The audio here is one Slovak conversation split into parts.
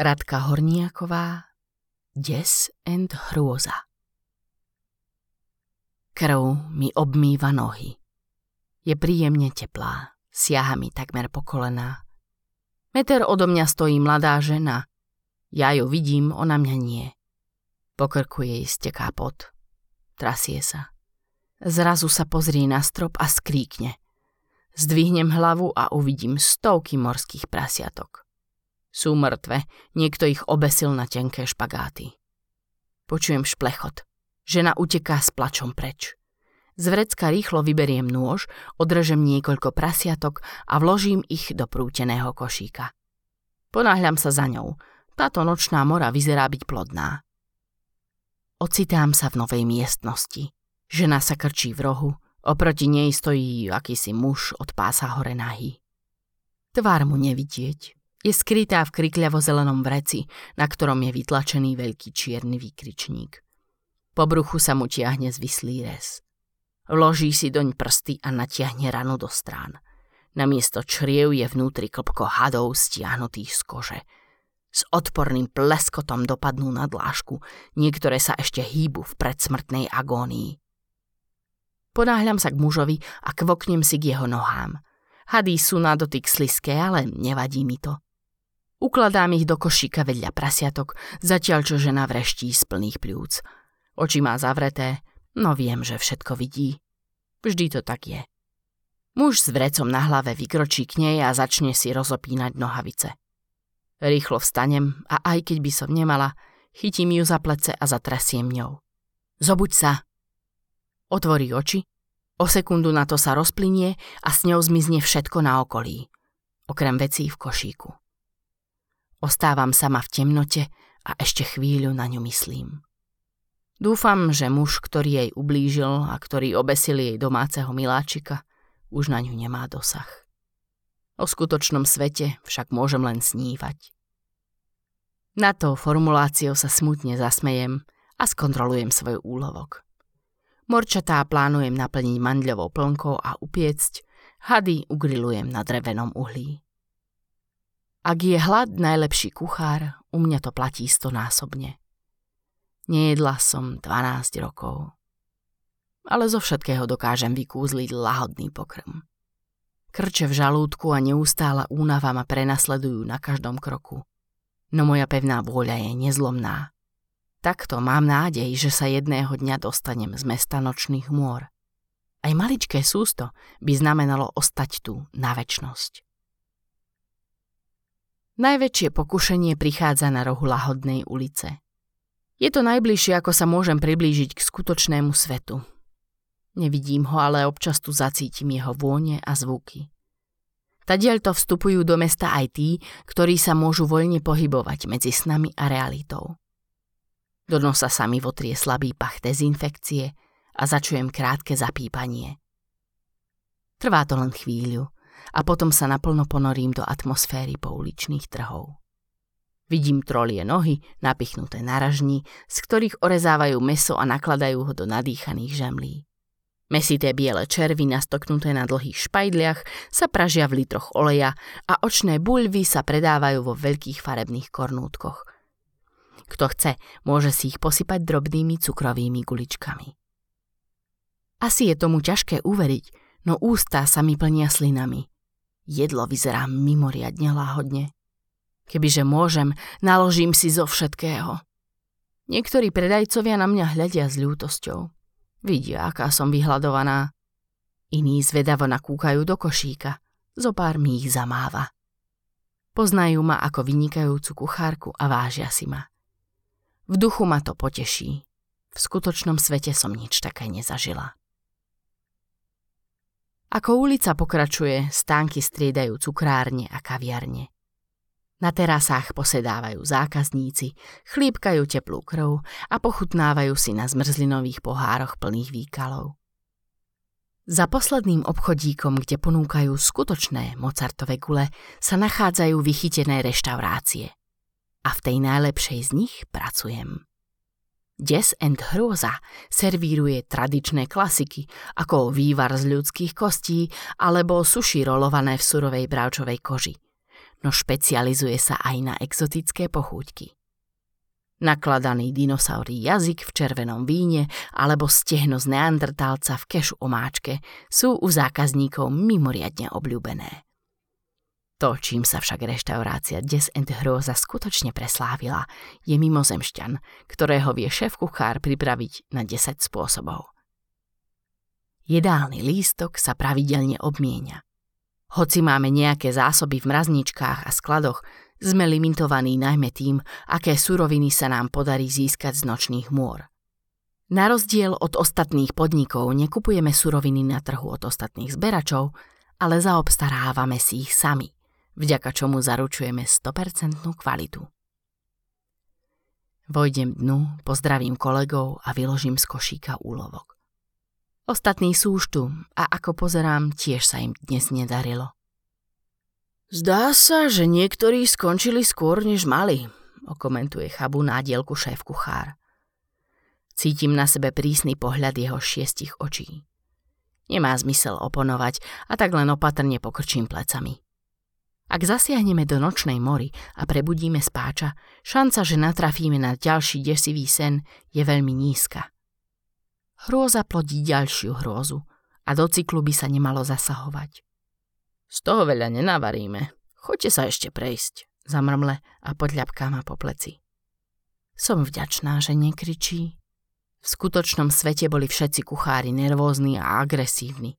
Radka Horniaková Des and hrôza Krv mi obmýva nohy. Je príjemne teplá, siaha mi takmer po kolená. Meter odo mňa stojí mladá žena. Ja ju vidím, ona mňa nie. Po krku jej steká pot. Trasie sa. Zrazu sa pozrie na strop a skríkne. Zdvihnem hlavu a uvidím stovky morských prasiatok. Sú mŕtve, niekto ich obesil na tenké špagáty. Počujem šplechot. Žena uteká s plačom preč. Z vrecka rýchlo vyberiem nôž, odrežem niekoľko prasiatok a vložím ich do prúteného košíka. Ponáhľam sa za ňou. Táto nočná mora vyzerá byť plodná. Ocitám sa v novej miestnosti. Žena sa krčí v rohu, oproti nej stojí akýsi muž od pása hore nahý. Tvár mu nevidieť, je skrytá v krikľavo-zelenom vreci, na ktorom je vytlačený veľký čierny výkričník. Po bruchu sa mu tiahne zvislý res. Vloží si doň prsty a natiahne ranu do strán. Namiesto čriev je vnútri klpko hadov stiahnutých z kože. S odporným pleskotom dopadnú na dlážku, niektoré sa ešte hýbu v predsmrtnej agónii. Ponáhľam sa k mužovi a kvoknem si k jeho nohám. Hady sú na dotyk sliské, ale nevadí mi to. Ukladám ich do košíka vedľa prasiatok, zatiaľ čo žena vreští z plných pľúc. Oči má zavreté, no viem, že všetko vidí. Vždy to tak je. Muž s vrecom na hlave vykročí k nej a začne si rozopínať nohavice. Rýchlo vstanem a aj keď by som nemala, chytím ju za plece a zatrasiem ňou. Zobuď sa. Otvorí oči, o sekundu na to sa rozplynie a s ňou zmizne všetko na okolí, okrem vecí v košíku. Ostávam sama v temnote a ešte chvíľu na ňu myslím. Dúfam, že muž, ktorý jej ublížil a ktorý obesil jej domáceho miláčika, už na ňu nemá dosah. O skutočnom svete však môžem len snívať. Na to formuláciou sa smutne zasmejem a skontrolujem svoj úlovok. Morčatá plánujem naplniť mandľovou plnkou a upiecť, hady ugrilujem na drevenom uhlí. Ak je hlad najlepší kuchár, u mňa to platí stonásobne. Nejedla som 12 rokov. Ale zo všetkého dokážem vykúzliť lahodný pokrm. Krče v žalúdku a neustála únava ma prenasledujú na každom kroku. No moja pevná vôľa je nezlomná. Takto mám nádej, že sa jedného dňa dostanem z mesta nočných môr. Aj maličké sústo by znamenalo ostať tu na väčnosť. Najväčšie pokušenie prichádza na rohu lahodnej ulice. Je to najbližšie, ako sa môžem priblížiť k skutočnému svetu. Nevidím ho, ale občas tu zacítim jeho vône a zvuky. Tadiaľ to vstupujú do mesta aj tí, ktorí sa môžu voľne pohybovať medzi snami a realitou. Do nosa sa mi votrie slabý pach dezinfekcie a začujem krátke zapípanie. Trvá to len chvíľu – a potom sa naplno ponorím do atmosféry pouličných trhov. Vidím trolie nohy, napichnuté náražní, z ktorých orezávajú meso a nakladajú ho do nadýchaných žemlí. Mesité biele červy nastoknuté na dlhých špajdliach sa pražia v litroch oleja a očné buľvy sa predávajú vo veľkých farebných kornútkoch. Kto chce, môže si ich posypať drobnými cukrovými guličkami. Asi je tomu ťažké uveriť, no ústa sa mi plnia slinami. Jedlo vyzerá mimoriadne láhodne. Kebyže môžem, naložím si zo všetkého. Niektorí predajcovia na mňa hľadia s ľútosťou. Vidia, aká som vyhľadovaná. Iní zvedavo nakúkajú do košíka. Zopár mi ich zamáva. Poznajú ma ako vynikajúcu kuchárku a vážia si ma. V duchu ma to poteší. V skutočnom svete som nič také nezažila. Ako ulica pokračuje, stánky striedajú cukrárne a kaviarne. Na terasách posedávajú zákazníci, chlípkajú teplú krv a pochutnávajú si na zmrzlinových pohároch plných výkalov. Za posledným obchodíkom, kde ponúkajú skutočné Mozartové gule, sa nachádzajú vychytené reštaurácie. A v tej najlepšej z nich pracujem. Des and Hrôza servíruje tradičné klasiky, ako vývar z ľudských kostí alebo suši rolované v surovej bravčovej koži. no špecializuje sa aj na exotické pochúťky. Nakladaný dinosaurí jazyk v červenom víne alebo stehno z neandertálca v kešu omáčke sú u zákazníkov mimoriadne obľúbené. To, čím sa však reštaurácia Des and Hroza skutočne preslávila, je mimozemšťan, ktorého vie šéf kuchár pripraviť na 10 spôsobov. Jedálny lístok sa pravidelne obmienia. Hoci máme nejaké zásoby v mrazničkách a skladoch, sme limitovaní najmä tým, aké suroviny sa nám podarí získať z nočných môr. Na rozdiel od ostatných podnikov nekupujeme suroviny na trhu od ostatných zberačov, ale zaobstarávame si ich sami – vďaka čomu zaručujeme 100% kvalitu. Vojdem dnu, pozdravím kolegov a vyložím z košíka úlovok. Ostatní sú už tu a ako pozerám, tiež sa im dnes nedarilo. Zdá sa, že niektorí skončili skôr, než mali, okomentuje chabu nádielku šéf kuchár. Cítim na sebe prísny pohľad jeho šiestich očí. Nemá zmysel oponovať a tak len opatrne pokrčím plecami. Ak zasiahneme do nočnej mory a prebudíme spáča, šanca, že natrafíme na ďalší desivý sen, je veľmi nízka. Hrôza plodí ďalšiu hrôzu a do cyklu by sa nemalo zasahovať. Z toho veľa nenavaríme. Choďte sa ešte prejsť, zamrmle a podľapká ma po pleci. Som vďačná, že nekričí. V skutočnom svete boli všetci kuchári nervózni a agresívni.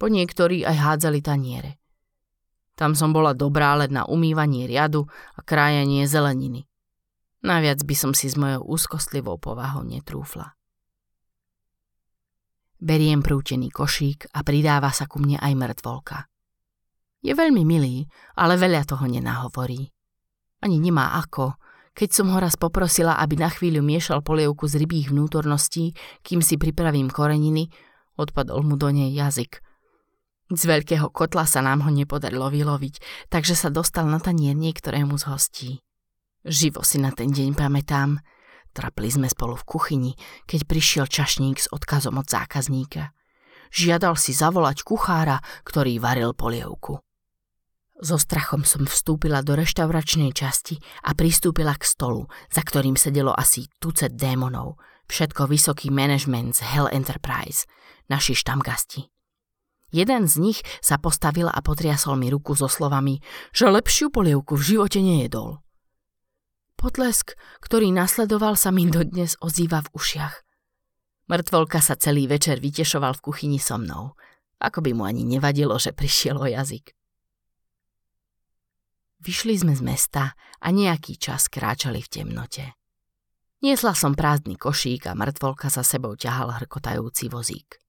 Po niektorí aj hádzali taniere. Tam som bola dobrá len na umývanie riadu a krájanie zeleniny. Naviac by som si s mojou úzkostlivou povahou netrúfla. Beriem prútený košík a pridáva sa ku mne aj mŕtvolka. Je veľmi milý, ale veľa toho nenahovorí. Ani nemá ako, keď som ho raz poprosila, aby na chvíľu miešal polievku z rybých vnútorností, kým si pripravím koreniny, odpadol mu do nej jazyk – z veľkého kotla sa nám ho nepodarilo vyloviť, takže sa dostal na tanier niektorému z hostí. Živo si na ten deň pamätám. Trapli sme spolu v kuchyni, keď prišiel čašník s odkazom od zákazníka. Žiadal si zavolať kuchára, ktorý varil polievku. So strachom som vstúpila do reštauračnej časti a pristúpila k stolu, za ktorým sedelo asi tucet démonov, všetko vysoký management z Hell Enterprise, naši štamgasti. Jeden z nich sa postavil a potriasol mi ruku so slovami, že lepšiu polievku v živote nejedol. Potlesk, ktorý nasledoval, sa mi dodnes ozýva v ušiach. Mŕtvolka sa celý večer vytešoval v kuchyni so mnou. Ako by mu ani nevadilo, že prišiel o jazyk. Vyšli sme z mesta a nejaký čas kráčali v temnote. Niesla som prázdny košík a mŕtvolka za sebou ťahal hrkotajúci vozík.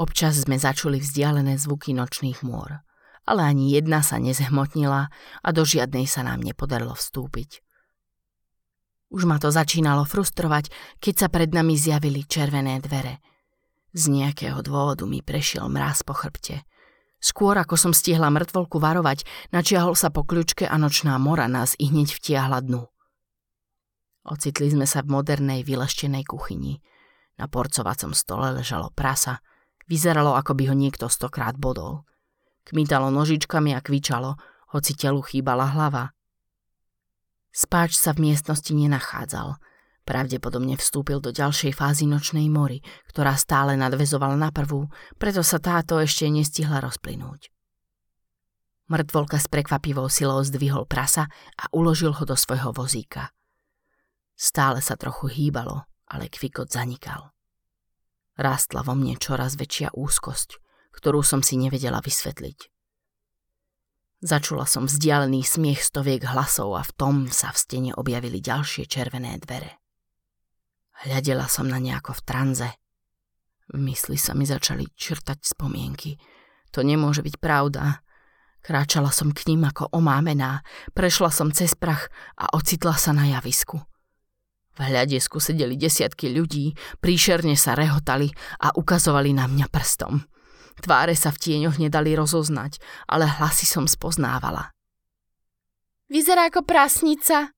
Občas sme začuli vzdialené zvuky nočných môr, ale ani jedna sa nezhmotnila a do žiadnej sa nám nepodarilo vstúpiť. Už ma to začínalo frustrovať, keď sa pred nami zjavili červené dvere. Z nejakého dôvodu mi prešiel mráz po chrbte. Skôr ako som stihla mŕtvolku varovať, načiahol sa po kľučke a nočná mora nás i hneď vtiahla dnu. Ocitli sme sa v modernej vyleštenej kuchyni. Na porcovacom stole ležalo prasa, Vyzeralo, ako by ho niekto stokrát bodol. Kmitalo nožičkami a kvičalo, hoci telu chýbala hlava. Spáč sa v miestnosti nenachádzal. Pravdepodobne vstúpil do ďalšej fázy nočnej mory, ktorá stále nadvezovala na prvú, preto sa táto ešte nestihla rozplynúť. Mŕtvolka s prekvapivou silou zdvihol prasa a uložil ho do svojho vozíka. Stále sa trochu hýbalo, ale kvikot zanikal. Rástla vo mne čoraz väčšia úzkosť, ktorú som si nevedela vysvetliť. Začula som vzdialený smiech stoviek hlasov a v tom sa v stene objavili ďalšie červené dvere. Hľadela som na nejako v tranze. V mysli sa mi začali črtať spomienky. To nemôže byť pravda. Kráčala som k ním ako omámená, prešla som cez prach a ocitla sa na javisku. V hľadisku sedeli desiatky ľudí, príšerne sa rehotali a ukazovali na mňa prstom. Tváre sa v tieňoch nedali rozoznať, ale hlasy som spoznávala. Vyzerá ako prasnica,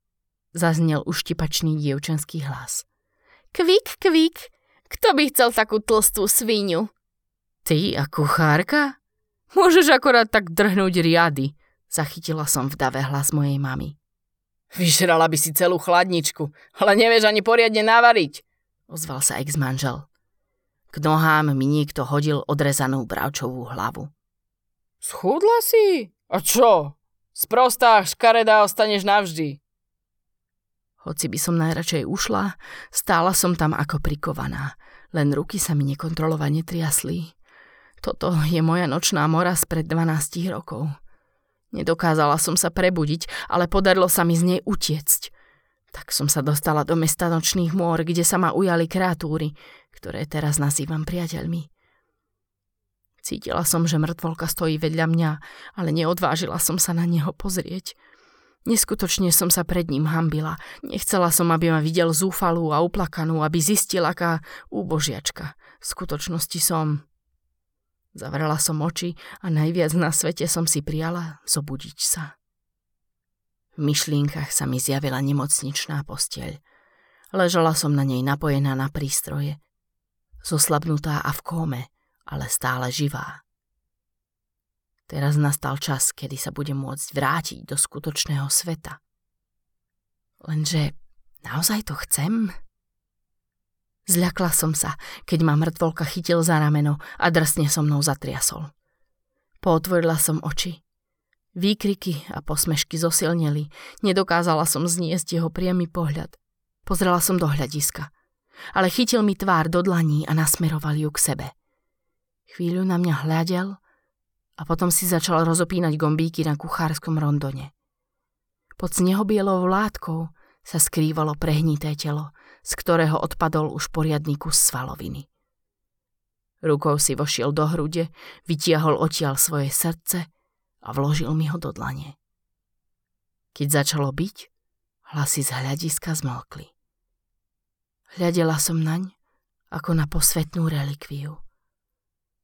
zaznel uštipačný dievčenský hlas. Kvik, kvik, kto by chcel takú tlstú svíňu? Ty a kuchárka? Môžeš akorát tak drhnúť riady, Zachytila som v dave hlas mojej mamy. Vyžrala by si celú chladničku, ale nevieš ani poriadne navariť, ozval sa ex-manžel. K nohám mi niekto hodil odrezanú bravčovú hlavu. Schudla si? A čo? Sprostá škaredá ostaneš navždy. Hoci by som najradšej ušla, stála som tam ako prikovaná. Len ruky sa mi nekontrolovane triasli. Toto je moja nočná mora spred 12 rokov. Nedokázala som sa prebudiť, ale podarilo sa mi z nej utiecť. Tak som sa dostala do mesta nočných môr, kde sa ma ujali kreatúry, ktoré teraz nazývam priateľmi. Cítila som, že mŕtvolka stojí vedľa mňa, ale neodvážila som sa na neho pozrieť. Neskutočne som sa pred ním hambila. Nechcela som, aby ma videl zúfalú a uplakanú, aby zistil, aká úbožiačka. V skutočnosti som Zavrela som oči a najviac na svete som si prijala zobudiť sa. V myšlienkach sa mi zjavila nemocničná posteľ. Ležala som na nej napojená na prístroje. Zoslabnutá a v kóme, ale stále živá. Teraz nastal čas, kedy sa budem môcť vrátiť do skutočného sveta. Lenže naozaj to chcem? Zľakla som sa, keď ma mŕtvolka chytil za rameno a drsne so mnou zatriasol. Pootvorila som oči. Výkriky a posmešky zosilneli, nedokázala som zniesť jeho priamy pohľad. Pozrela som do hľadiska, ale chytil mi tvár do dlaní a nasmeroval ju k sebe. Chvíľu na mňa hľadel a potom si začal rozopínať gombíky na kuchárskom rondone. Pod snehobielou látkou sa skrývalo prehnité telo, z ktorého odpadol už poriadny kus svaloviny. Rukou si vošiel do hrude, vytiahol odtiaľ svoje srdce a vložil mi ho do dlane. Keď začalo byť, hlasy z hľadiska zmlkli. Hľadela som naň ako na posvetnú relikviu.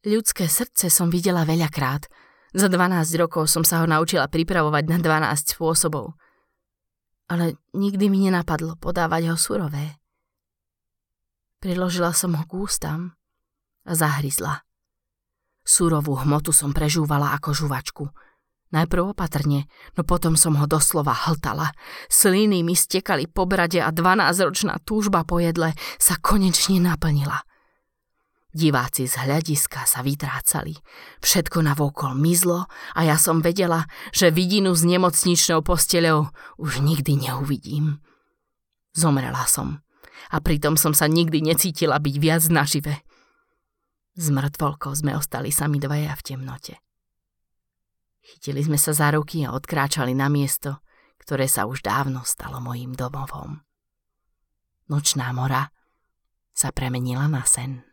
Ľudské srdce som videla veľakrát. Za 12 rokov som sa ho naučila pripravovať na 12 spôsobov. Ale nikdy mi nenapadlo podávať ho surové. Priložila som ho k ústam a zahryzla. Súrovú hmotu som prežúvala ako žuvačku. Najprv opatrne, no potom som ho doslova hltala. Sliny mi stekali po brade a 12-ročná túžba po jedle sa konečne naplnila. Diváci z hľadiska sa vytrácali. Všetko navokol mizlo a ja som vedela, že vidinu s nemocničnou posteľou už nikdy neuvidím. Zomrela som a pritom som sa nikdy necítila byť viac nažive. S mŕtvolkou sme ostali sami dvaja v temnote. Chytili sme sa za ruky a odkráčali na miesto, ktoré sa už dávno stalo mojím domovom. Nočná mora sa premenila na sen.